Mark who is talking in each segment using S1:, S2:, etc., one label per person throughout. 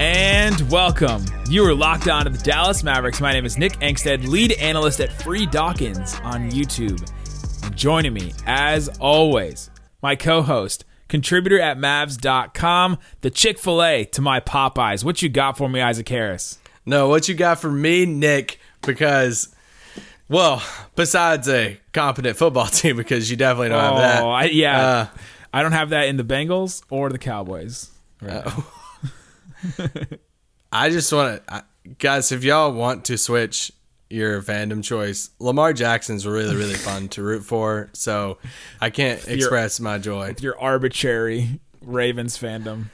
S1: And welcome. You are locked on to the Dallas Mavericks. My name is Nick Angstadt, lead analyst at Free Dawkins on YouTube. And joining me, as always, my co host, contributor at Mavs.com, the Chick fil A to my Popeyes. What you got for me, Isaac Harris?
S2: No, what you got for me, Nick? Because, well, besides a competent football team, because you definitely don't have that.
S1: Oh, I, yeah.
S2: Uh,
S1: I don't have that in the Bengals or the Cowboys.
S2: I just want to, guys, if y'all want to switch your fandom choice, Lamar Jackson's really, really fun to root for. So I can't express my joy.
S1: Your arbitrary Ravens fandom.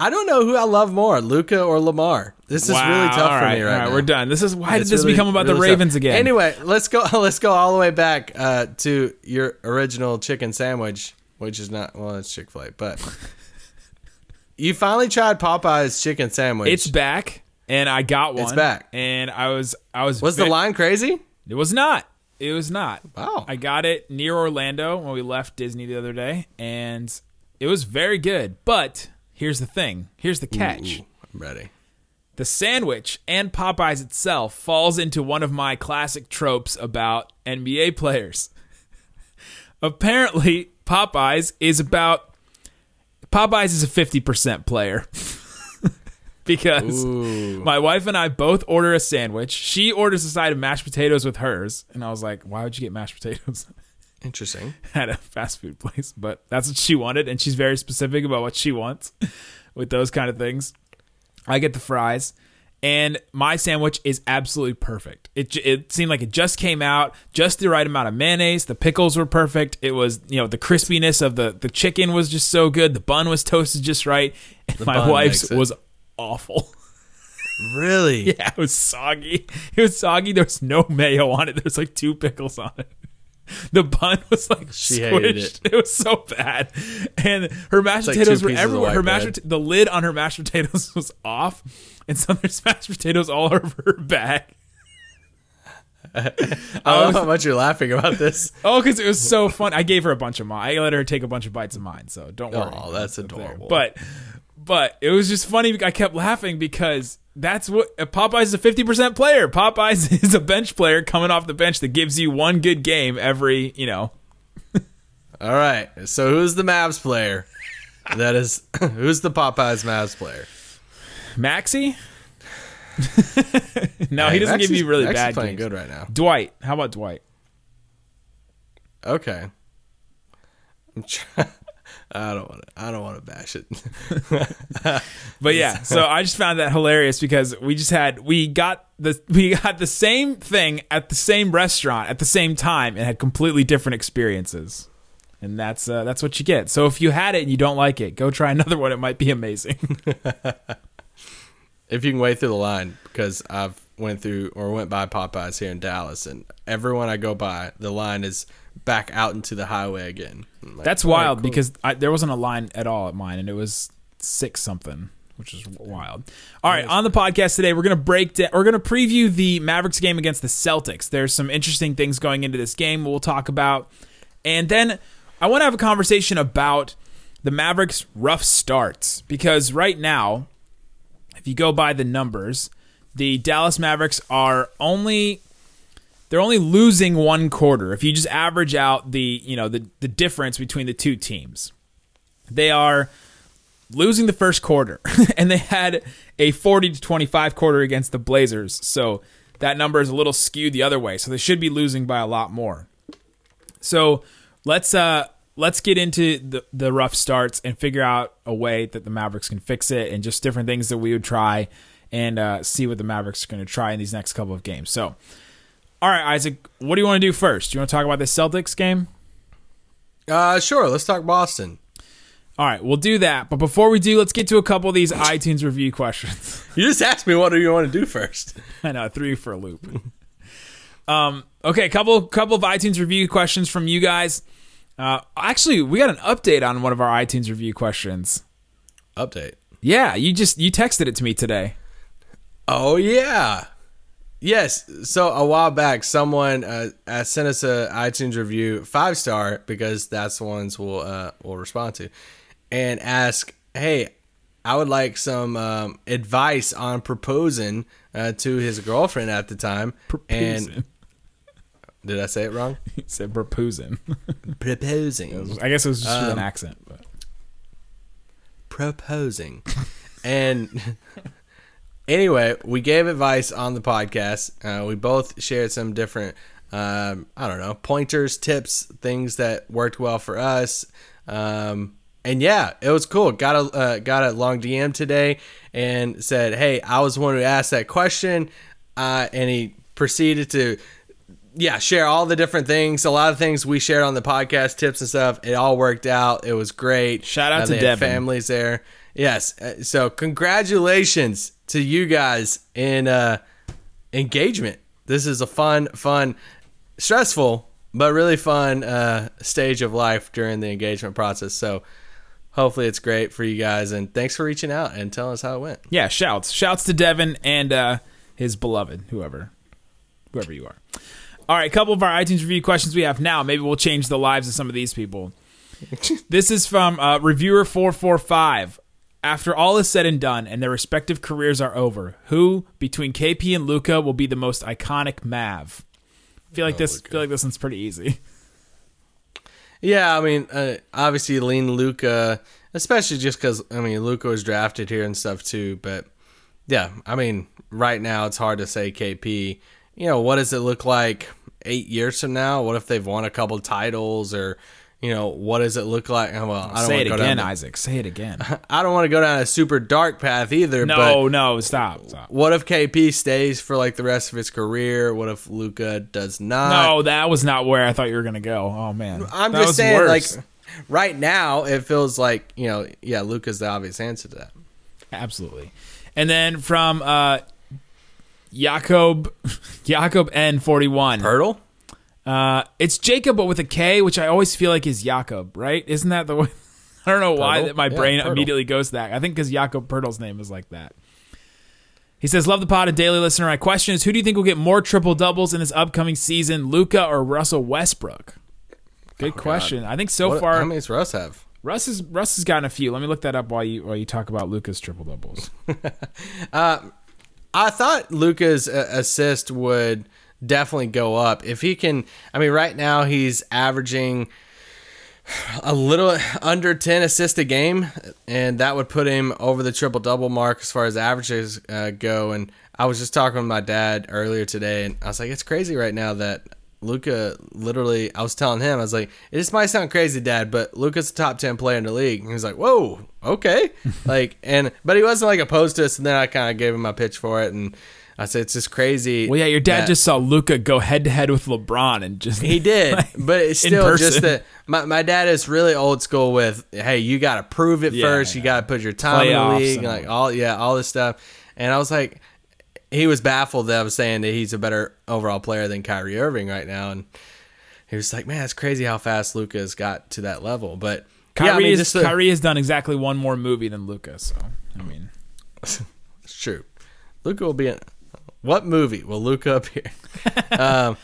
S2: I don't know who I love more, Luka or Lamar. This is really tough for me right
S1: all right,
S2: now.
S1: We're done. This is why
S2: It's
S1: did this
S2: really-
S1: become about the Ravens
S2: tough.
S1: again?
S2: Anyway, let's go. Let's go all the way back uh, to your original chicken sandwich, which is not well, it's Chick Fil A, but you finally tried Popeye's chicken sandwich.
S1: It's back, and I got one.
S2: It's back.
S1: and I was I was
S2: was the line crazy?
S1: It was not. It was not.
S2: Wow.
S1: I got it near Orlando when we left Disney the other day, and it was very good. But here's the thing. Here's the catch.
S2: Ooh, I'm ready.
S1: The sandwich and Popeyes itself falls into one of my classic tropes about NBA players. Apparently, Popeyes is about Popeyes is a 50% player. because my wife and I both order a sandwich. She orders a side of mashed potatoes with hers, and I was like, "Why would you get mashed potatoes?"
S2: Interesting.
S1: at a fast food place, but that's what she wanted, and she's very specific about what she wants with those kind of things. I get the fries, and my sandwich is absolutely perfect. It it seemed like it just came out, just the right amount of mayonnaise. The pickles were perfect. It was you know the crispiness of the the chicken was just so good. The bun was toasted just right. And my wife's was awful.
S2: Really?
S1: Yeah, it was soggy. It was soggy. There was no mayo on it. There was like two pickles on it. The bun was like
S2: She
S1: squished.
S2: hated
S1: It.
S2: it.
S1: was so bad, and her mashed
S2: like
S1: potatoes
S2: two
S1: were everywhere. Her mashed the lid on her mashed potatoes was off, and so there's mashed potatoes all over her bag.
S2: I don't um, know how much you're laughing about this.
S1: Oh, because it was so fun. I gave her a bunch of mine. I let her take a bunch of bites of mine, so don't worry.
S2: Oh, that's adorable.
S1: But but it was just funny. I kept laughing because that's what uh, Popeyes is a fifty percent player. Popeyes is a bench player coming off the bench that gives you one good game every you know.
S2: All right. So who's the Mavs player? That is who's the Popeyes Mavs player?
S1: Maxi. no, he doesn't give you really
S2: Maxi's
S1: bad
S2: playing
S1: games.
S2: good right now.
S1: Dwight, how about Dwight?
S2: Okay. I'm try- I don't want to. I don't want to bash it.
S1: But yeah, so I just found that hilarious because we just had we got the we got the same thing at the same restaurant at the same time and had completely different experiences. And that's uh, that's what you get. So if you had it and you don't like it, go try another one. It might be amazing.
S2: if you can wait through the line, because I've went through or went by Popeyes here in Dallas, and everyone I go by, the line is back out into the highway again. Like,
S1: that's
S2: all right,
S1: wild
S2: cool.
S1: because I, there wasn't a line at all at mine, and it was six something, which is wild. All right, on the podcast today, we're gonna break down. We're gonna preview the Mavericks game against the Celtics. There's some interesting things going into this game we'll talk about, and then I want to have a conversation about the Mavericks' rough starts because right now, if you go by the numbers, the Dallas Mavericks are only they're only losing one quarter. If you just average out the you know the the difference between the two teams, they are losing the first quarter, and they had a forty to twenty five quarter against the Blazers. So that number is a little skewed the other way. So they should be losing by a lot more. So let's uh let's get into the the rough starts and figure out a way that the Mavericks can fix it and just different things that we would try and uh, see what the Mavericks are going to try in these next couple of games. So, all right, Isaac, what do you want to do first? Do you want to talk about the Celtics game?
S2: Uh, sure. Let's talk Boston.
S1: All right, we'll do that. But before we do, let's get to a couple of these iTunes review questions.
S2: You just asked me what do you want to do first.
S1: I know, I threw you for a loop. Um, okay, a couple couple of iTunes review questions from you guys. Uh, actually, we got an update on one of our iTunes review questions.
S2: Update.
S1: Yeah, you just you texted it to me today.
S2: Oh yeah. Yes. So a while back, someone uh, uh, sent us a iTunes review five star because that's the ones we'll uh, we'll respond to, and ask, "Hey, I would like some um, advice on proposing uh, to his girlfriend at the time."
S1: Proposing.
S2: And did I say it wrong?
S1: He said proposing.
S2: Proposing.
S1: I guess it was just with an
S2: Um,
S1: accent. But.
S2: proposing. and anyway, we gave advice on the podcast. Uh, we both shared some different, um, I don't know, pointers, tips, things that worked well for us. Um, and yeah, it was cool. Got a uh, got a long DM today and said, "Hey, I was the one who asked that question," uh, and he proceeded to yeah, share all the different things. A lot of things we shared on the podcast, tips and stuff. It all worked out. It was great.
S1: Shout out
S2: Uh,
S1: to Devin.
S2: Families there. Yes. Uh, So congratulations to you guys in uh, engagement. This is a fun, fun, stressful, but really fun uh, stage of life during the engagement process. So hopefully it's great for you guys. And thanks for reaching out and telling us how it went.
S1: Yeah, shouts. Shouts to Devin and uh, his beloved, whoever. Whoever you are. All right, a couple of our iTunes review questions we have now. Maybe we'll change the lives of some of these people. this is from uh, Reviewer445. After all is said and done and their respective careers are over, who between KP and Luka will be the most iconic Mav? I feel like this feel like this one's pretty easy.
S2: Yeah, I mean, uh, obviously lean Luka, especially just because I mean Luka was drafted here and stuff too. But yeah, I mean, right now it's hard to say KP. You know, what does it look like eight years from now? What if they've won a couple titles, or you know, what does it look like? Well, I don't
S1: Say it again. Isaac. Say it again.
S2: I don't want to go down a super dark path either.
S1: No,
S2: but
S1: no, stop. stop.
S2: what if KP stays for like the rest of his career? What if Luka does not?
S1: No, that was not where I thought you were gonna go. Oh man,
S2: I'm
S1: That
S2: just saying,
S1: worse.
S2: like right now, it feels like you know, yeah, Luka's the obvious answer to that.
S1: Absolutely. And then from uh Jakob Jakob N41.
S2: Hurdle.
S1: Uh it's Jacob but with a K, which I always feel like is Jakob, right? Isn't that the way I don't know why that my
S2: Yeah,
S1: brain
S2: Pirtle.
S1: immediately goes to that. I think because Jakob Poeltl's name is like that. He says, Love the pod, a daily listener. My question is who do you think will get more triple doubles in this upcoming season, Luka or Russell Westbrook? Good question. I think so
S2: Oh, What,
S1: far
S2: how many does Russ have?
S1: Russ is Russ has gotten a few. Let me look that up while you while you talk about Luka's triple doubles.
S2: I thought Luka's uh, assist would definitely go up if he can. I mean, right now he's averaging a little under 10 assists a game, and that would put him over the triple double mark as far as averages uh, go. And I was just talking with my dad earlier today, and I was like, it's crazy right now that Luka literally. I was telling him, I was like, this might sound crazy, Dad, but Luka's a top 10 player in the league. And he was like, whoa, okay, like, and but he wasn't like opposed to us. And then I kind of gave him my pitch for it, and I said, it's just crazy.
S1: Well, yeah, your dad
S2: that-
S1: just saw Luka go head to head with LeBron and just
S2: he did,
S1: like,
S2: but it's still just that my, my dad is really old school with hey, you got to prove it
S1: Yeah,
S2: first. You got to put your time in the league,
S1: and
S2: like
S1: all
S2: yeah, all this stuff. And I was like, he was baffled that I was saying that he's a better overall player than Kyrie Irving right now, and he was like, man, it's crazy how fast Luka's got to that level. But
S1: Kyrie,
S2: yeah, I mean,
S1: is,
S2: just the-
S1: Kyrie has done exactly one more movie than Luka. So I mean,
S2: It's true. Luka will be in. What movie will Luka appear? um,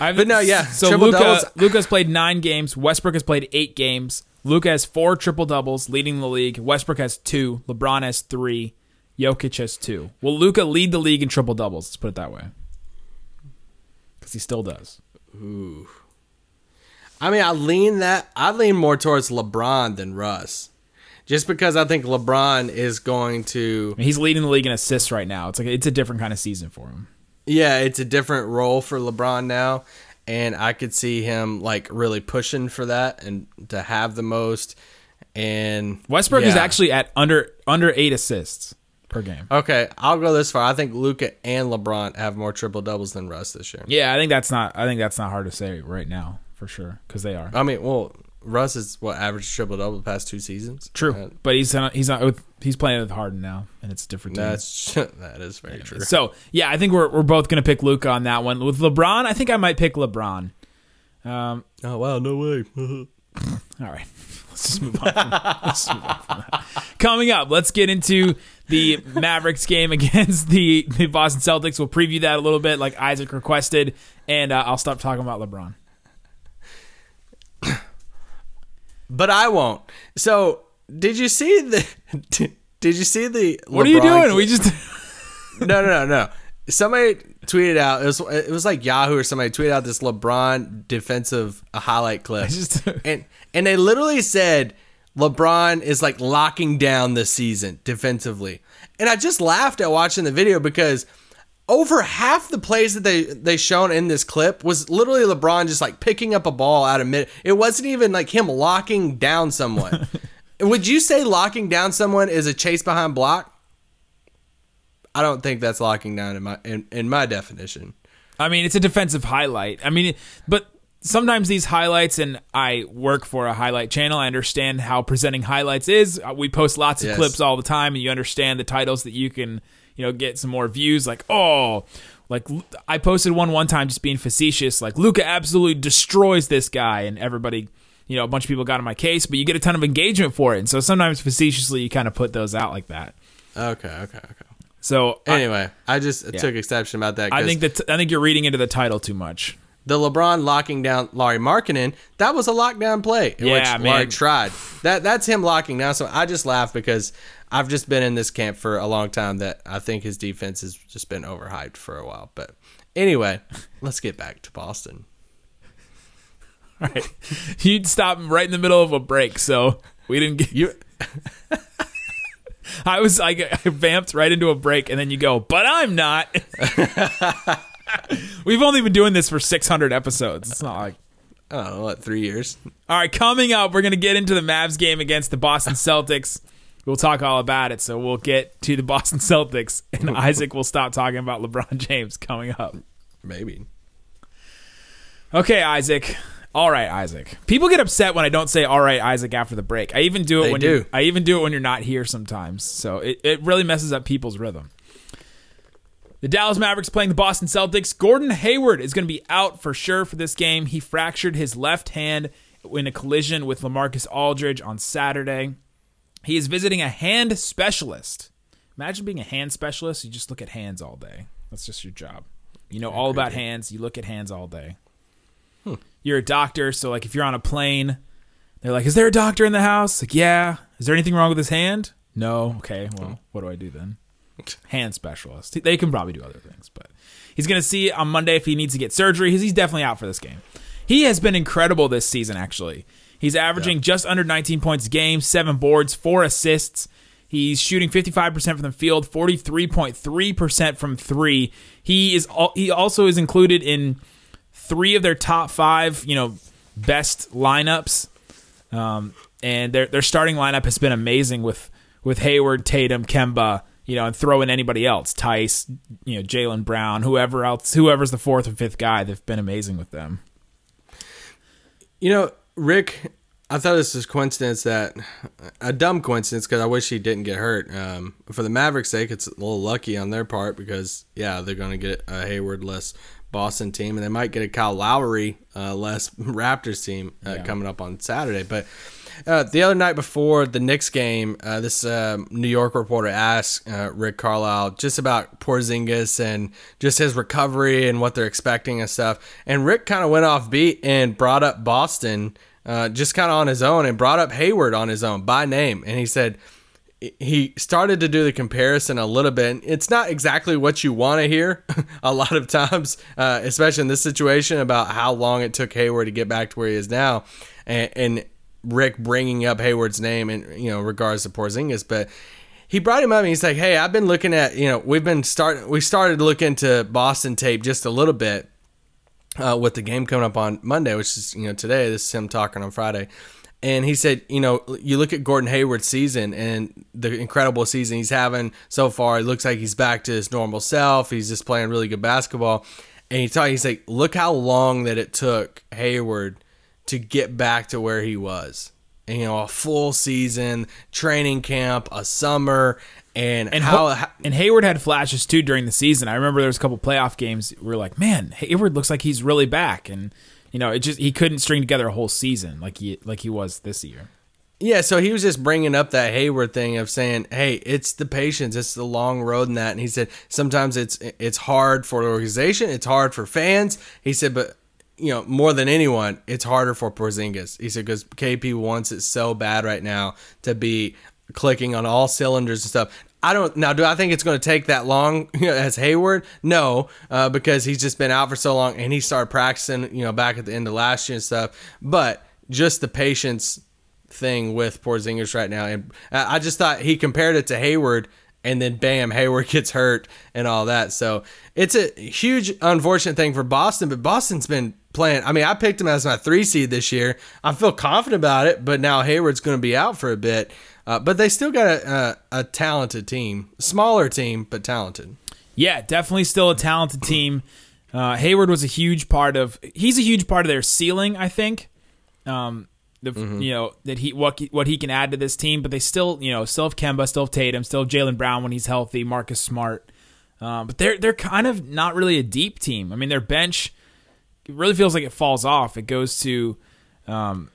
S1: I've,
S2: But no, yeah,
S1: So Luka
S2: doubles-
S1: Luka's played nine games. Westbrook has played eight games. Luka has four triple doubles, leading the league. Westbrook has two. LeBron has three. Jokic has two. Will Luka lead the league in triple doubles? Let's put it that way. Because he still does. Ooh.
S2: I mean, I lean that I lean more towards LeBron than Russ, just because I think LeBron is going to
S1: he's leading the league in assists right now. It's like it's a different kind of season for him.
S2: Yeah, it's a different role for LeBron now, and I could see him like really pushing for that and to have the most. And
S1: Westbrook is actually at under under eight assists per game.
S2: okay. I'll go this far. I think Luka and LeBron have more triple doubles than Russ this year.
S1: Yeah, I think that's not. I think that's not hard to say right now for sure because they are.
S2: I mean, well, Russ is what average triple double the past two seasons.
S1: True,
S2: Uh,
S1: but he's not, he's not with he's playing with Harden now, and it's a different. team.
S2: that's that is very true.
S1: So yeah, I think we're we're both gonna pick Luka on that one. With LeBron, I think I might pick LeBron. Um,
S2: Oh wow, no way.
S1: all right, let's just move on. From, let's move on from that. Coming up, let's get into the Mavericks game against the, the Boston Celtics. We'll preview that a little bit, like Isaac requested, and uh, I'll stop talking about LeBron.
S2: But I won't. So did you see the? Did you see the?
S1: What are you doing?
S2: clip?
S1: We just
S2: no, no, no, no. Somebody tweeted out. It was it was like Yahoo or somebody tweeted out this LeBron defensive highlight clip,
S1: just-
S2: and and they literally said LeBron is like locking down the season defensively, and I just laughed at watching the video because over half the plays that they they shown in this clip was literally LeBron just like picking up a ball out of mid. It wasn't even like him locking down someone. Would you say locking down someone is a chase behind block? I don't think that's locking down in my in, in my definition.
S1: I mean, it's a defensive highlight. I mean, but sometimes these highlights, and I work for a highlight channel. I understand how presenting highlights is. We post lots of
S2: Yes.
S1: clips all the time, and you understand the titles that you can, you know, get some more views. Like, oh, like I posted one one time, just being facetious. Like Luka absolutely destroys this guy, and everybody. You know, a bunch of people got on my case, but you get a ton of engagement for it. And so sometimes facetiously, you kind of put those out like that.
S2: Okay, okay, okay.
S1: So
S2: Anyway, I just took exception about that.
S1: I think that I think you're reading into the title too much.
S2: the LeBron locking down Lauri Markkanen, that was a lockdown play in
S1: Yeah,
S2: which
S1: man.
S2: Lauri tried. That that's him locking down. So I just laugh because I've just been in this camp for a long time that I think his defense has just been overhyped for a while. But anyway, let's get back to Boston.
S1: Right. You'd stop right in the middle of a break, so we didn't get
S2: You
S1: I was like I vamped right into a break and then you go, but I'm not. We've only been doing this for 600 episodes. It's not like
S2: I don't know, what, three years?
S1: All right, coming up, we're going to get into the Mavs game against the Boston Celtics. We'll talk all about it. So we'll get to the Boston Celtics, and Isaac will stop talking about LeBron James coming up.
S2: Maybe.
S1: Okay, Isaac. All right, Isaac. People get upset when I don't say "all right, Isaac" after the break. I even do it
S2: They
S1: when
S2: do.
S1: You're, I even do it when you're not here sometimes. So it, it really messes up people's rhythm. The Dallas Mavericks playing the Boston Celtics. Gordon Hayward is going to be out for sure for this game. He fractured his left hand in a collision with Lamarcus Aldridge on Saturday. He is visiting a hand specialist. Imagine being a hand specialist. You just look at hands all day. That's just your job. You know all about hands. You look at hands all day. Hmm. You're a doctor, so like if you're on a plane, they're like, "Is there a doctor in the house?" Like, "Yeah." Is there anything wrong with his hand? No. Okay. Well, hmm. what do I do then? Hand specialist. They can probably do other things, but he's going to see on Monday if he needs to get surgery. He's, he's definitely out for this game. He has been incredible this season. Actually, he's averaging just under 19 points a game, seven boards, four assists. He's shooting 55% from the field, 43.3% from three. He is he also is included in three of their top five, you know, best lineups. Um, and their their starting lineup has been amazing with with Hayward, Tatum, Kemba, you know, and throw in anybody else, Theis, you know, Jaylen Brown, whoever else, whoever's the fourth or fifth guy. They've been amazing with them.
S2: You know, Rick, I thought this was coincidence that a dumb coincidence because I wish he didn't get hurt. Um, for the Mavericks' sake, it's a little lucky on their part because yeah, they're going to get a Hayward less Boston team, and they might get a Kyle Lowry uh, less Raptors team uh, coming up on Saturday. But uh, the other night before the Knicks game, uh, this uh, New York reporter asked uh, Rick Carlisle just about Porzingis and just his recovery and what they're expecting and stuff. And Rick kind of went off beat and brought up Boston uh, just kind of on his own and brought up Hayward on his own by name. And he said, he started to do the comparison a little bit. It's not exactly what you want to hear a lot of times, uh, especially in this situation about how long it took Hayward to get back to where he is now, and, and Rick bringing up Hayward's name in you know regards to Porzingis, but. He brought him up and he's like, "Hey, I've been looking at you know we've been starting we started looking to Boston tape just a little bit uh, with the game coming up on Monday, which is you know today. This is him talking on Friday, and he said, you know, you look at Gordon Hayward's season and the incredible season he's having so far. It looks like he's back to his normal self. He's just playing really good basketball. And he talked, he's like, look how long that it took Hayward to get back to where he was. And, you know, a full season, training camp, a summer, and,
S1: And,
S2: how,
S1: Ho- and Hayward had flashes too during the season. I remember there was a couple playoff games. We were like, man, Hayward looks like he's really back, and you know, it just he couldn't string together a whole season like he like he was this year.
S2: Yeah, so he was just bringing up that Hayward thing of saying, "Hey, it's the patience, it's the long road and that." And he said sometimes it's it's hard for the organization, it's hard for fans. He said, but you know, more than anyone, it's harder for Porzingis. He said because KP wants it so bad right now to be clicking on all cylinders and stuff. I don't now. Do I think it's going to take that long you know, as Hayward? No, uh, because he's just been out for so long, and he started practicing, you know, back at the end of last year and stuff. But just the patience thing with Porzingis right now, and I I just thought he compared it to Hayward, and then bam, Hayward gets hurt and all that. So it's a huge unfortunate thing for Boston, but Boston's been playing. I mean, I picked him as my three seed this year. I feel confident about it, but now Hayward's going to be out for a bit. Uh, but they still got a, a, a talented team, smaller team, but talented.
S1: Yeah, definitely still a talented team. Uh, Hayward was a huge part of. He's a huge part of their ceiling, I think. Um, the, you know that he what he- what he can add to this team, but they still you know still have Kemba, still have Tatum, still have Jaylen Brown when he's healthy, Marcus Smart. Um, but they're they're kind of not really a deep team. I mean, their bench it really feels like it falls off. It goes to um,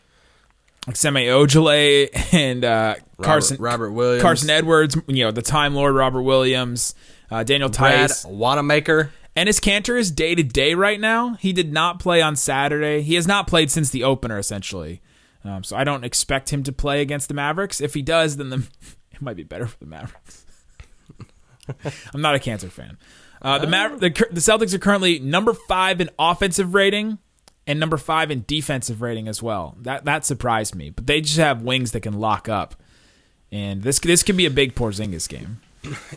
S1: like Semi Ojeleye and uh, Carson
S2: Robert Williams.
S1: Carson Edwards, you know the Time Lord Robert Williams, uh, Daniel
S2: Brad
S1: Theis.
S2: Wanamaker.
S1: Enes Kanter is day to day right now. He did not play on Saturday. He has not played since the opener, essentially. Um, so I don't expect him to play against the Mavericks. If he does, then the it might be better for the Mavericks. I'm not a Kanter fan. Uh, the, Maver- the the Celtics are currently number five in offensive rating and number five in defensive rating as well. That that surprised me, but they just have wings that can lock up, and this this could be a big Porzingis game.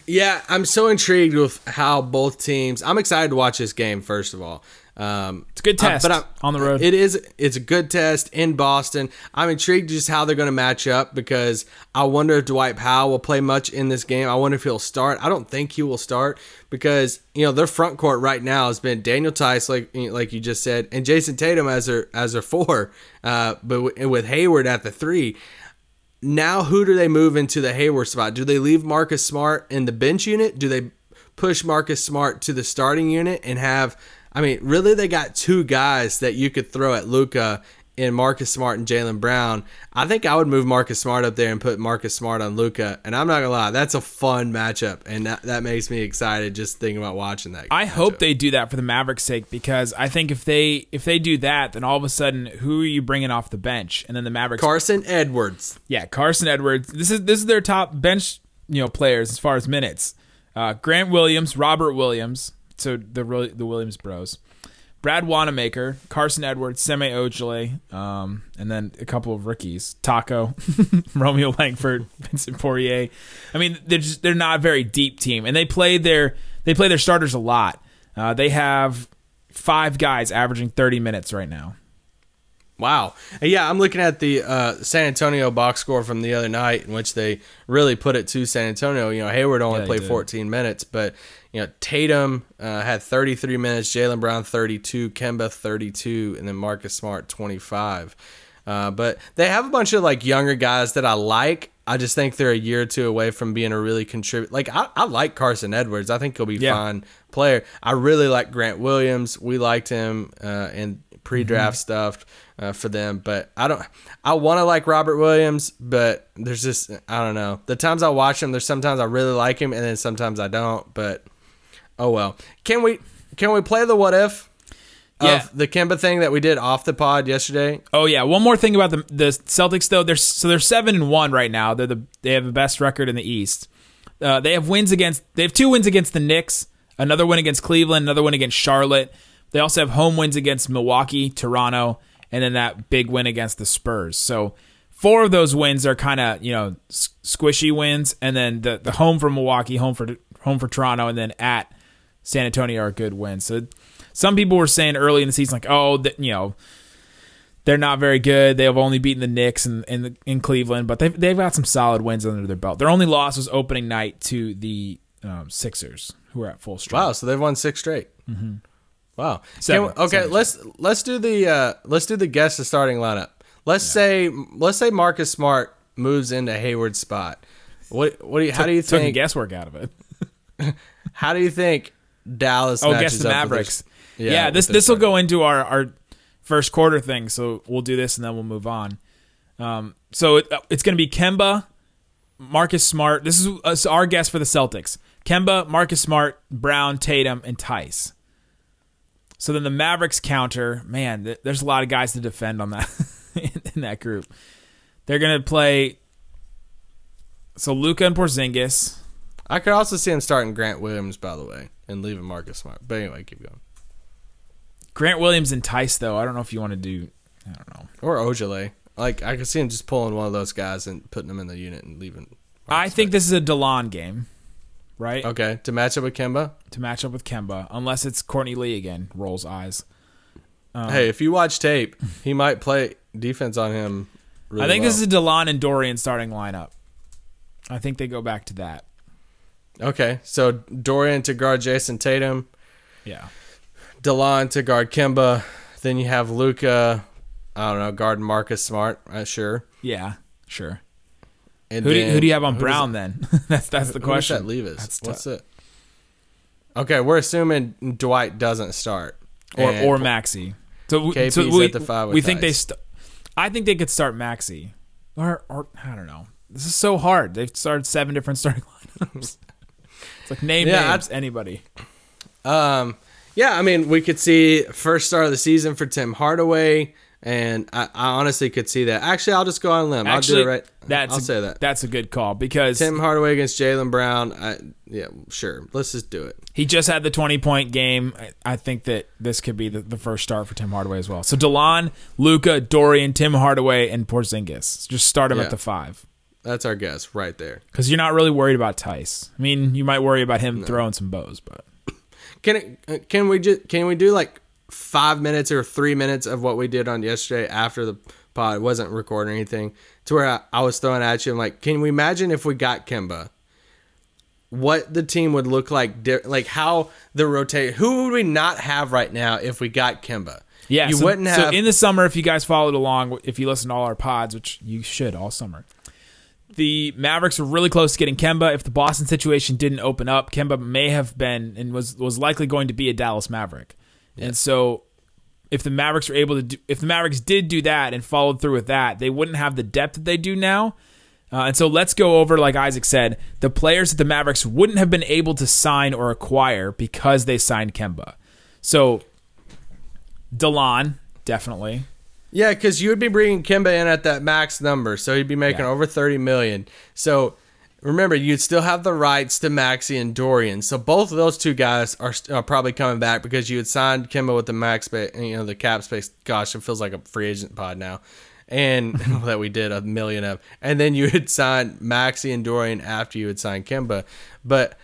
S2: Yeah, I'm so intrigued with how both teams. I'm excited to watch this game. First of all, um,
S1: It's a good test but on the road.
S2: It is. It's a good test in Boston. I'm intrigued just how they're going to match up because I wonder if Dwight Powell will play much in this game. I wonder if he'll start. I don't think he will start because you know their front court right now has been Daniel Theis, like like you just said, and Jason Tatum as their as their four, uh, but with- with Hayward at the three now who do they move into the Hayward spot? Do they leave Marcus Smart in the bench unit? Do they push Marcus Smart to the starting unit and have I mean, really they got two guys that you could throw at Luka in Marcus Smart and Jaylen Brown. I think I would move Marcus Smart up there and put Marcus Smart on Luka. And I'm not gonna lie, that's a fun matchup, and that, that makes me excited just thinking about watching that.
S1: I hope they do that for the Mavericks' sake because I think if they if they do that, then all of a sudden, who are you bringing off the bench? And then the Mavericks,
S2: Carson Edwards.
S1: yeah, Carson Edwards. This is this is their top bench, you know, players as far as minutes. Uh, Grant Williams, Robert Williams, so the the Williams Bros. Brad Wanamaker, Carson Edwards, Semi Ojeleye, um, and then a couple of rookies: Tacko, Romeo Langford, Vincent Poirier. I mean, they're just they're not a very deep team, and they play their they play their starters a lot. Uh, they have five guys averaging thirty minutes right now.
S2: Wow. Yeah, I'm looking at the uh, San Antonio box score from the other night, in which they really put it to San Antonio. You know, Hayward only
S1: Yeah,
S2: played
S1: did.
S2: 14 minutes, but you know Tatum uh, had 33 minutes, Jaylen Brown 32, Kemba 32, and then Marcus Smart 25. Uh, but they have a bunch of like younger guys that I like. I just think they're a year or two away from being a really contribute. Like I, I like Carson Edwards. I think he'll be
S1: Yeah.
S2: fine player. I really like Grant Williams. We liked him uh, in pre-draft
S1: Mm-hmm.
S2: stuff uh, for them, but I don't. I want to like Robert Williams, but there's just I don't know. The times I watch him, there's sometimes I really like him, and then sometimes I don't. But oh well. Can we can we play the what if?
S1: Yeah.
S2: Of the Kemba thing that we did off the pod yesterday.
S1: Oh yeah, one more thing about the the Celtics though. They're so they're seven and one right now. They're the they have the best record in the East. Uh, they have wins against they have two wins against the Knicks, another win against Cleveland, another win against Charlotte. They also have home wins against Milwaukee, Toronto, and then that big win against the Spurs. So four of those wins are kind of you know s- squishy wins, and then the the home for Milwaukee, home for home for Toronto, and then at San Antonio are a good wins. So some people were saying early in the season like, oh, that you know they're not very good. They have only beaten the Knicks in in, the, in Cleveland, but they've they've got some solid wins under their belt. Their only loss was opening night to the um, Sixers, who are at full strength.
S2: Wow, so they've won six straight. Mm-hmm. Wow.
S1: Seven.
S2: We- okay,
S1: Seven.
S2: let's let's do the uh, let's do the guess the starting lineup. Let's say let's say Marcus Smart moves into Hayward's spot. What what do you, how do you
S1: Took the
S2: think
S1: guesswork out of it.
S2: how do you think Dallas
S1: Oh, guess the Mavericks. Yeah,
S2: with
S1: this this will go into our our first quarter thing. So we'll do this and then we'll move on. Um, so it, it's going to be Kemba, Marcus Smart. This is uh, our guess for the Celtics: Kemba, Marcus Smart, Brown, Tatum, and Theis. So then the Mavericks counter. Man, th- there's a lot of guys to defend on that in that group. They're going to play. So Luka and Porzingis.
S2: I could also see him starting Grant Williams by the way and leaving Marcus Smart. But anyway, keep going.
S1: Grant Williams and Theis, though. I don't know if you want to do. I don't know.
S2: Or Ojeleye. Like I could see him just pulling one of those guys and putting them in the unit and leaving.
S1: I think this is a Delon game, right?
S2: Okay, to match up with Kemba.
S1: To match up with Kemba, unless it's Courtney Lee again. Rolls eyes. Uh-huh.
S2: hey, if you watch tape, he might play defense on him. Really
S1: I think
S2: well.
S1: this is a Delon and Dorian starting lineup. I think they go back to that.
S2: Okay, so Dorian to guard Jason Tatum,
S1: Yeah.
S2: Delon to guard Kemba. Then you have Luka, I don't know, guard Marcus Smart. Uh, sure.
S1: Yeah. Sure.
S2: And
S1: Who do, you, who do you have on Brown then? that's that's the
S2: who
S1: question.
S2: that leave us?
S1: That's
S2: What's it? Okay, we're assuming Dwight doesn't start,
S1: Or
S2: And-
S1: or Maxi. So we, so we,
S2: at the five with
S1: we think they. St- I think they could start Maxi, or or I don't know. This is so hard. They've started seven different starting lineups. It's like name
S2: Yeah,
S1: names. Anybody.
S2: Um, yeah, I mean, we could see first start of the season for Tim Hardaway, and I, I honestly could see that. Actually, I'll just go on limb.
S1: Actually,
S2: I'll do it right.
S1: That's
S2: I'll
S1: a,
S2: say that.
S1: That's a good call because
S2: Tim Hardaway against Jaylen Brown. I, yeah, sure. Let's just do it.
S1: he just had the 20 point game. I- I think that this could be the, the first start for Tim Hardaway as well. So DeLon, Luka, Dorian, Tim Hardaway, and Porzingis. Just start him
S2: Yeah.
S1: at the five
S2: That's our guess right there.
S1: because you're not really worried about Theis. I mean, you might worry about him throwing some bows, but
S2: Can it, uh, can we just can we do like five minutes or three minutes of what we did on yesterday after the pod? It wasn't recording anything. To where I, I was throwing at you. I'm like, can we imagine if we got Kemba? What the team would look like, like how the rotate. Who would we not have right now if we got Kemba?
S1: yeah,
S2: you
S1: so,
S2: wouldn't have.
S1: so in the summer, if you guys followed along, if you listen to all our pods, which you should all summer, the Mavericks were really close to getting Kemba. If the Boston situation didn't open up, Kemba may have been and was was likely going to be a Dallas Maverick. And so, if the Mavericks were able to, do, if the Mavericks did do that and followed through with that, they wouldn't have the depth that they do now. Uh, and so, let's go over, like Isaac said, the players that the Mavericks wouldn't have been able to sign or acquire because they signed Kemba. So, Delon definitely.
S2: Yeah, because you would be bringing Kemba in at that max number, so he'd be making
S1: Yeah.
S2: over thirty million. So remember, you'd still have the rights to Maxi and Dorian. So both of those two guys are, st- are probably coming back because you had signed Kemba with the max space, you know, the cap space. Gosh, it feels like a free agent pod now, and that we did a million of. And then you had signed Maxi and Dorian after you had signed Kemba. But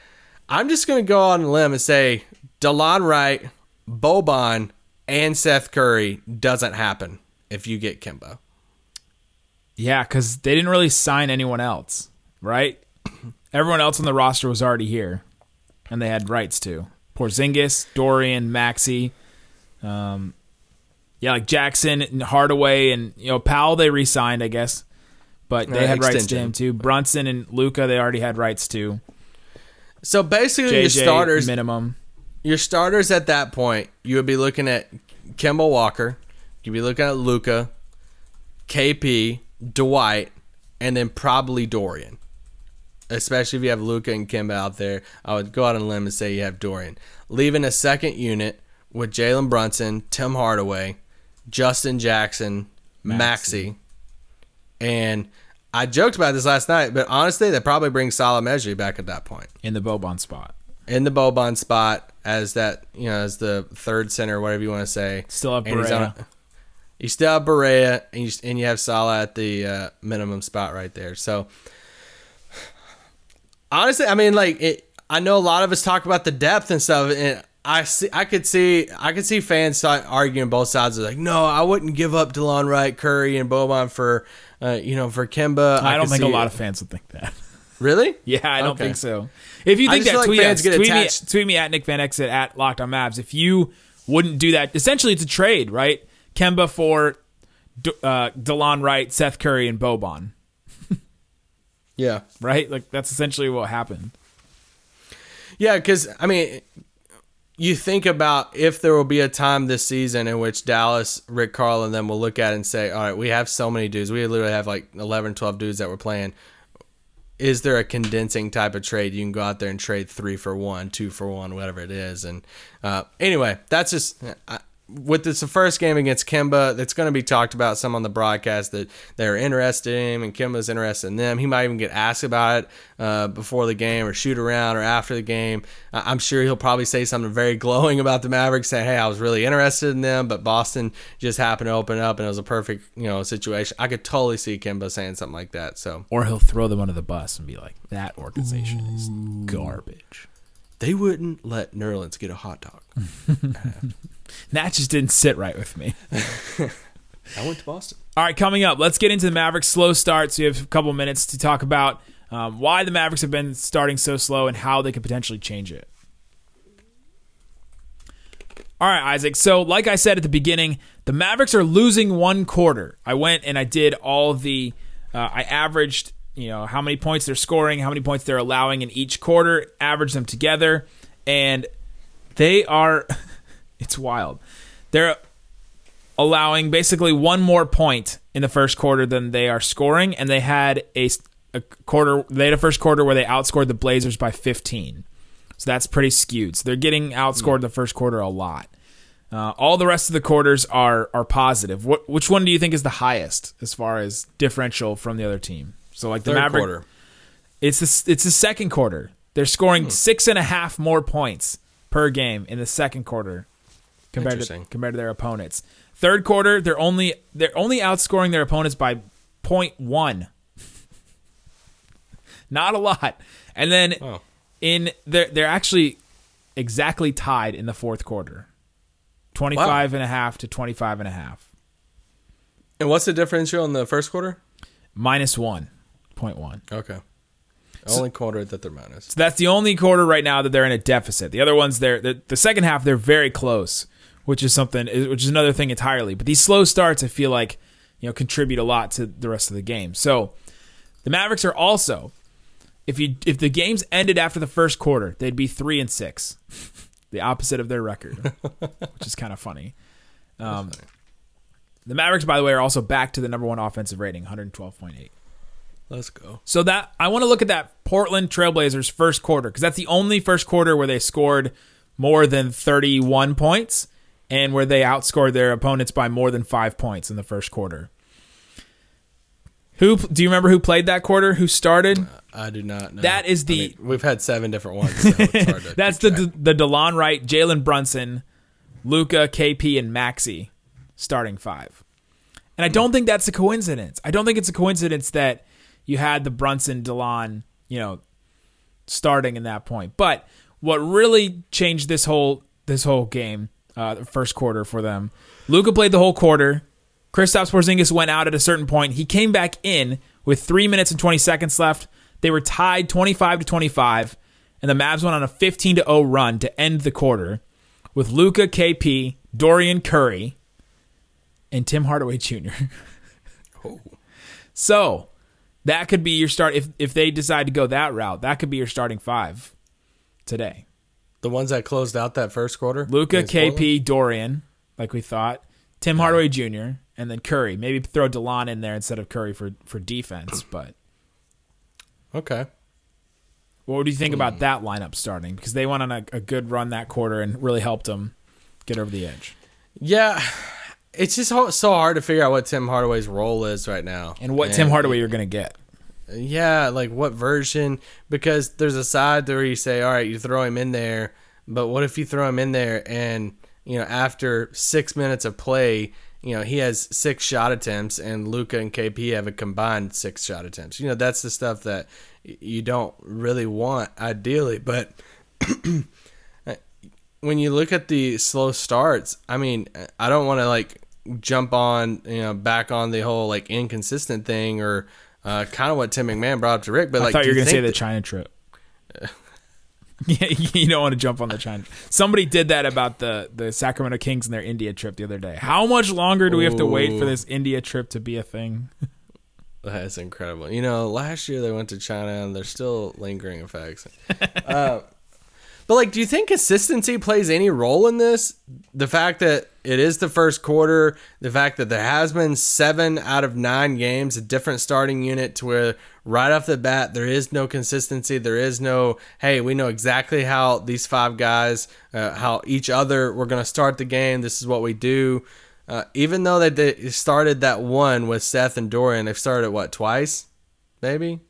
S2: I'm just gonna go on a limb and say Delon Wright, Boban, and Seth Curry doesn't happen if you get Kemba.
S1: Yeah, because they didn't really sign anyone else, right? Everyone else on the roster was already here, and they had rights to Porzingis, Dorian, Maxi, um, yeah, like Jackson and Hardaway, and you know Powell. They re-signed, I guess, but they
S2: Uh,
S1: had rights to
S2: extension.
S1: him too. Brunson and Luka, they already had rights to.
S2: So basically, your starters,
S1: minimum.
S2: your starters at that point, you would be looking at Kemba Walker, you'd be looking at Luka, KP, Dwight, and then probably Dorian. Especially if you have Luka and Kemba out there, I would go out on a limb and say you have Dorian. Leaving a second unit with Jalen Brunson, Tim Hardaway, Justin Jackson, Maxi, and I joked about this last night, but honestly, they probably bring Salah Mejri back at that point
S1: in the Boban spot.
S2: in the Boban spot as that you know as the third center, whatever you want to say.
S1: Still have
S2: And he's on
S1: Barea.
S2: a- You still have Barea, and you and you have Salah at the uh, minimum spot right there. So honestly, I mean, like it. I know a lot of us talk about the depth and stuff, and I see, I could see, I could see fans start arguing both sides. Like, no, I wouldn't give up Delon Wright, Curry, and Boban for, uh, you know, for Kemba.
S1: I, don't think a lot of fans would think that.
S2: really.
S1: Yeah, I don't
S2: Okay.
S1: think so. If you think that,
S2: like
S1: tweet us.
S2: get
S1: tweet, me,
S2: attached-
S1: tweet me at Nick Van Exit at Locked on Mavs. If you wouldn't do that. Essentially, it's a trade, right? Kemba for D- uh, Delon Wright, Seth Curry, and Boban,
S2: Yeah.
S1: right? Like that's essentially what happened.
S2: Yeah, because I mean, you think about if there will be a time this season in which Dallas, Rick Carl, and them will look at it and say, "All right, we have so many dudes. We literally have like 11, 12 dudes that we're playing. Is there a condensing type of trade? You can go out there and trade three for one, two for one, whatever it is. And uh, anyway, that's just. I, with this the first game against Kemba, that's going to be talked about some on the broadcast that they're interested in him and Kemba's interested in them. He might even get asked about it uh, before the game or shoot around or after the game. I'm sure he'll probably say something very glowing about the Mavericks, saying, "Hey, I was really interested in them, but Boston just happened to open up and it was a perfect you know situation." I could totally see Kemba saying something like that. So
S1: Or he'll throw them under the bus and be like, "That organization is garbage."
S2: they wouldn't let Nerlens get a hot dog.
S1: That just didn't sit right with me.
S2: I went to Boston.
S1: All right, coming up, let's get into the Mavericks' slow starts. We have a couple minutes to talk about um, why the Mavericks have been starting so slow and how they could potentially change it. All right, Isaac. So, like I said at the beginning, the Mavericks are losing one quarter. I went and I did all the, uh, I averaged, you know, how many points they're scoring, how many points they're allowing in each quarter, averaged them together, and they are, it's wild. They're allowing basically one more point in the first quarter than they are scoring, and they had a, a quarter. They had a first quarter where they outscored the Blazers by 15. So that's pretty skewed. So they're getting outscored the first quarter a lot. Uh, all the rest of the quarters are are positive. What which one do you think is the highest as far as differential from the other team? So like the
S2: Third
S1: Maverick,
S2: quarter.
S1: it's the it's the second quarter. They're scoring
S2: Hmm.
S1: six and a half more points per game in the second quarter compared to compared to their opponents. Third quarter, they're only they're only outscoring their opponents by 0.1. Not a lot. And then
S2: Oh.
S1: in they're they're actually exactly tied in the fourth quarter. 25 and a half to 25 and a half.
S2: And what's the differential in the first quarter?
S1: Minus 1.1.
S2: Okay. Only quarter that they're minus.
S1: So that's the only quarter right now that they're in a deficit. The other ones, they're, they're the second half, they're very close, which is something, which is another thing entirely. But these slow starts, I feel like, you know, contribute a lot to the rest of the game. So the Mavericks are also, if you if the games ended after the first quarter, they'd be three and six, the opposite of their record, which is kind of funny. Um, the Mavericks, by the way, are also back to the number one offensive rating, 112.8.
S2: Let's go.
S1: So that I want to look at that Portland Trailblazers first quarter because that's the only first quarter where they scored more than 31 points and where they outscored their opponents by more than 5 points in the first quarter. Who do you remember who played that quarter? Who started?
S2: I do not know.
S1: That is
S2: I
S1: the-
S2: mean, we've had seven different ones. So it's hard to
S1: That's the
S2: track.
S1: the DeLon Wright, Jalen Brunson, Luka, KP, and Maxi starting five. And I don't think that's a coincidence. I don't think it's a coincidence that you had the Brunson, DeLon, you know, starting in that point. But what really changed this whole this whole game, uh, the first quarter for them, Luka played the whole quarter. Kristaps Porzingis went out at a certain point. He came back in with three minutes and twenty seconds left. They were tied twenty five to twenty five, and the Mavs went on a fifteen to zero run to end the quarter with Luka, KP, Dorian Curry, and Tim Hardaway Jr. So that could be your start if if they decide to go that route. That could be your starting five today.
S2: The ones that closed out that first quarter. Luka,
S1: KP? Dorian, like we thought. Tim Hardaway Jr. and then Curry. Maybe throw DeLon in there instead of Curry for for defense. But
S2: Okay.
S1: what do you think
S2: Hmm.
S1: about that lineup starting? Because they went on a, a good run that quarter and really helped them get over the edge.
S2: Yeah. It's just ho- so hard to figure out what Tim Hardaway's role is right now.
S1: And what Tim Hardaway you're gonna get.
S2: Yeah, like what version? Because there's a side where you say, all right, you throw him in there, but what if you throw him in there and, you know, after six minutes of play, you know, he has six shot attempts and Luka and KP have a combined six shot attempts. You know, that's the stuff that you don't really want ideally. But when you look at the slow starts, I mean, I don't want to like jump on, you know, back on the whole like inconsistent thing or uh, kind of what Tim McMahon brought up to Rick. But
S1: I
S2: like,
S1: thought you were gonna say the China trip. Yeah, you don't want to jump on the China. Somebody did that about the the Sacramento Kings and their India trip the other day. How much longer do we have to wait for this India trip to be a thing?
S2: That's incredible. You know, last year they went to China and there's still lingering effects. uh, but like, do you think consistency plays any role in this? The fact that it is the first quarter, the fact that there has been seven out of nine games, a different starting unit to where right off the bat there is no consistency. There is no, hey, we know exactly how these five guys, uh, how each other, we're going to start the game. This is what we do. Uh, even though they, started that one with Seth and Dorian, they've started what twice, maybe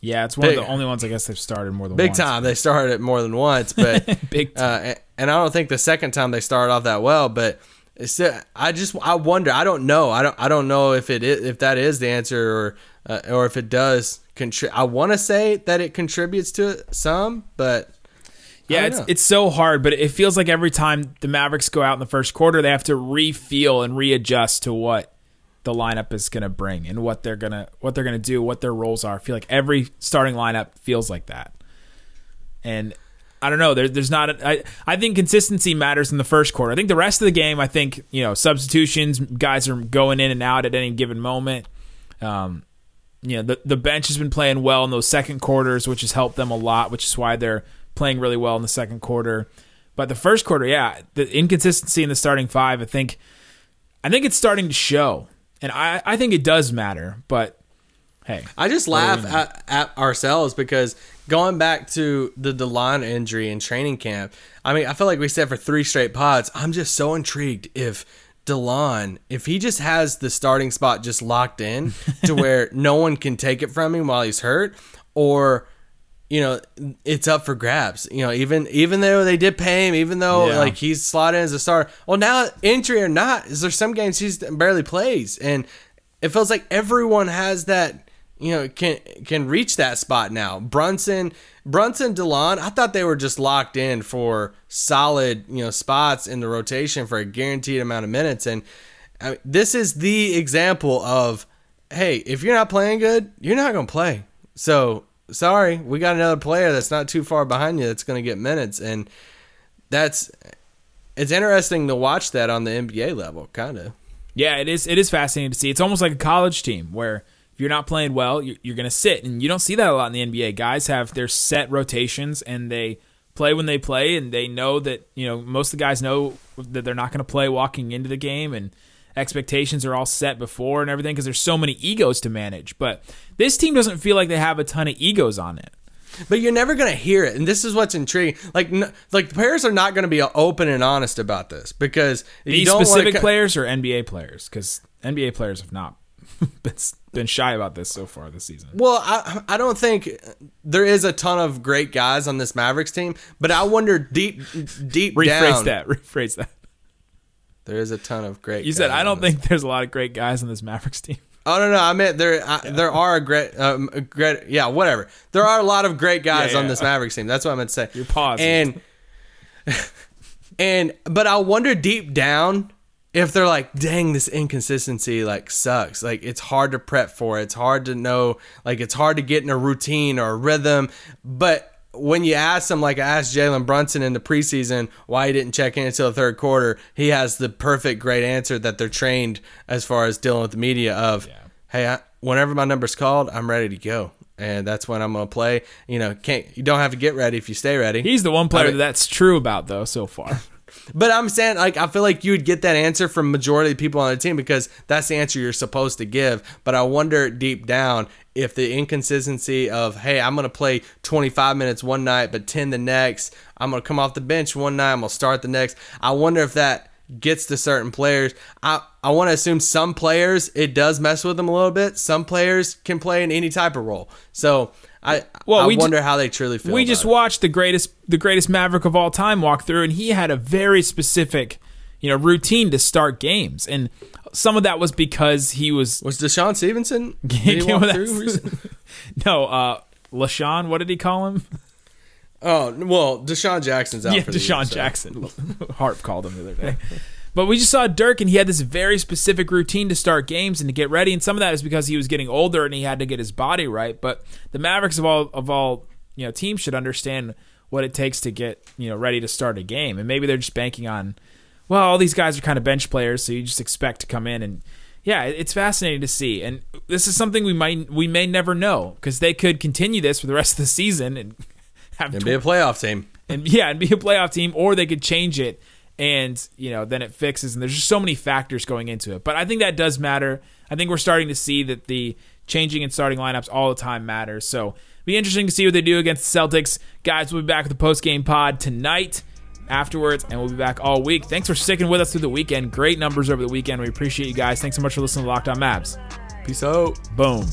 S1: Yeah, it's one
S2: Big-
S1: of the only ones I guess they've started more than once.
S2: big
S1: once.
S2: time. They started it more than once, but
S1: Big time.
S2: uh, and I don't think the second time they started off that well. But still, I just I wonder. I don't know. I don't I don't know if it is, if that is the answer or uh, or if it does contribute. I want to say that it contributes to it some, but
S1: Yeah, it's
S2: know.
S1: it's so hard, but it feels like every time the Mavericks go out in the first quarter, they have to re-feel and readjust to what the lineup is going to bring and what they're gonna what they're gonna do, what their roles are. I feel like every starting lineup feels like that, and I don't know. There, there's not. A, I I think consistency matters in the first quarter. I think the rest of the game, I think you know substitutions, guys are going in and out at any given moment. Um, you know the the bench has been playing well in those second quarters, which has helped them a lot, which is why they're playing really well in the second quarter. But the first quarter, yeah, the inconsistency in the starting five, I think, I think it's starting to show, and I I think it does matter. But hey,
S2: I just laugh at, at ourselves because going back to the Delon injury in training camp, I mean, I feel like we said for three straight pods, I'm just so intrigued if Delon, if he just has the starting spot just locked in to where no one can take it from him while he's hurt, or you know, it's up for grabs. You know, even even though they did pay him, even though
S1: Yeah.
S2: like he's slotted in as a star. Well, now injury or not, is there some games he's barely plays, and it feels like everyone has that. You know, can can reach that spot now. Brunson, Brunson, Delon. I thought they were just locked in for solid, you know, spots in the rotation for a guaranteed amount of minutes. And I mean, this is the example of, hey, if you're not playing good, you're not gonna play. So sorry, we got another player that's not too far behind you that's going to get minutes, and that's it's interesting to watch that on the NBA level, kind of.
S1: Yeah, it is. It is fascinating to see. It's almost like a college team where if you're not playing well, you're, you're going to sit, and you don't see that a lot in the NBA. Guys have their set rotations, and they play when they play, and they know that you know most of the guys know that they're not going to play walking into the game, and expectations are all set before and everything because there's so many egos to manage. But this team doesn't feel like they have a ton of egos on it.
S2: But you're never going to hear it, and this is what's intriguing. Like, n- like the players are not going to be open and honest about this because
S1: These specific
S2: co-
S1: players or NBA players because NBA players have not been, been shy about this so far this season.
S2: Well, I I don't think there is a ton of great guys on this Mavericks team, but I wonder deep deep
S1: Rephrase
S2: down
S1: that. Rephrase that.
S2: There is a ton of great.
S1: You said I don't think there's a lot of great guys on this Mavericks team.
S2: Oh no no I meant there I, there are a great um a great yeah whatever there are a lot of great guys
S1: Yeah,
S2: on
S1: yeah.
S2: this Mavericks team that's what I meant to say
S1: You're pausing.
S2: and and but I wonder deep down if they're like dang this inconsistency like sucks like it's hard to prep for it's hard to know like it's hard to get in a routine or a rhythm but when you ask him, like I asked Jalen Brunson in the preseason why he didn't check in until the third quarter, he has the perfect, great answer that they're trained as far as dealing with the media of, hey, I, whenever my number's called, I'm ready to go, and that's when I'm gonna play. You know, can't you don't have to get ready if you stay ready.
S1: He's the one player
S2: I mean-
S1: that that's true about though so far.
S2: But I'm saying, like, I feel like you would get that answer from majority of people on the team because that's the answer you're supposed to give. But I wonder deep down if the inconsistency of, hey, I'm gonna play 25 minutes one night, but 10 the next. I'm gonna come off the bench one night. I'm gonna start the next. I wonder if that gets to certain players. I I want to assume some players it does mess with them a little bit. Some players can play in any type of role. So I
S1: Well,
S2: I
S1: we
S2: wonder how they truly feel.
S1: we just
S2: it.
S1: watched the greatest the greatest Maverick of all time walk through, and he had a very specific, you know, routine to start games, and some of that was because he was.
S2: was DeShawn Stevenson. Did he walk through
S1: no, uh, Lashawn. What did he call him?
S2: Oh well, DeSean Jackson's out
S1: yeah,
S2: for the
S1: Deshaun
S2: year, so.
S1: Jackson. Harp called him the other day. But we just saw Dirk, and he had this very specific routine to start games and to get ready. And some of that is because he was getting older and he had to get his body right. But the Mavericks of all of all you know teams should understand what it takes to get you know ready to start a game, and maybe they're just banking on, well, all these guys are kind of bench players, so you just expect to come in and. Yeah, it's fascinating to see, and this is something we might we may never know because they could continue this for the rest of the season and have
S2: And be a playoff team.
S1: and yeah, and be a playoff team, or they could change it and you know then it fixes. And there's just so many factors going into it. But I think that does matter. I think we're starting to see that the changing and starting lineups all the time matters. So be interesting to see what they do against the Celtics. Guys, we'll be back with the post game pod tonight. Afterwards, and we'll be back all week. Thanks for sticking with us through the weekend. Great numbers over the weekend. We appreciate you guys. Thanks so much for listening to Locked On Mavs.
S2: Peace out.
S1: Boom.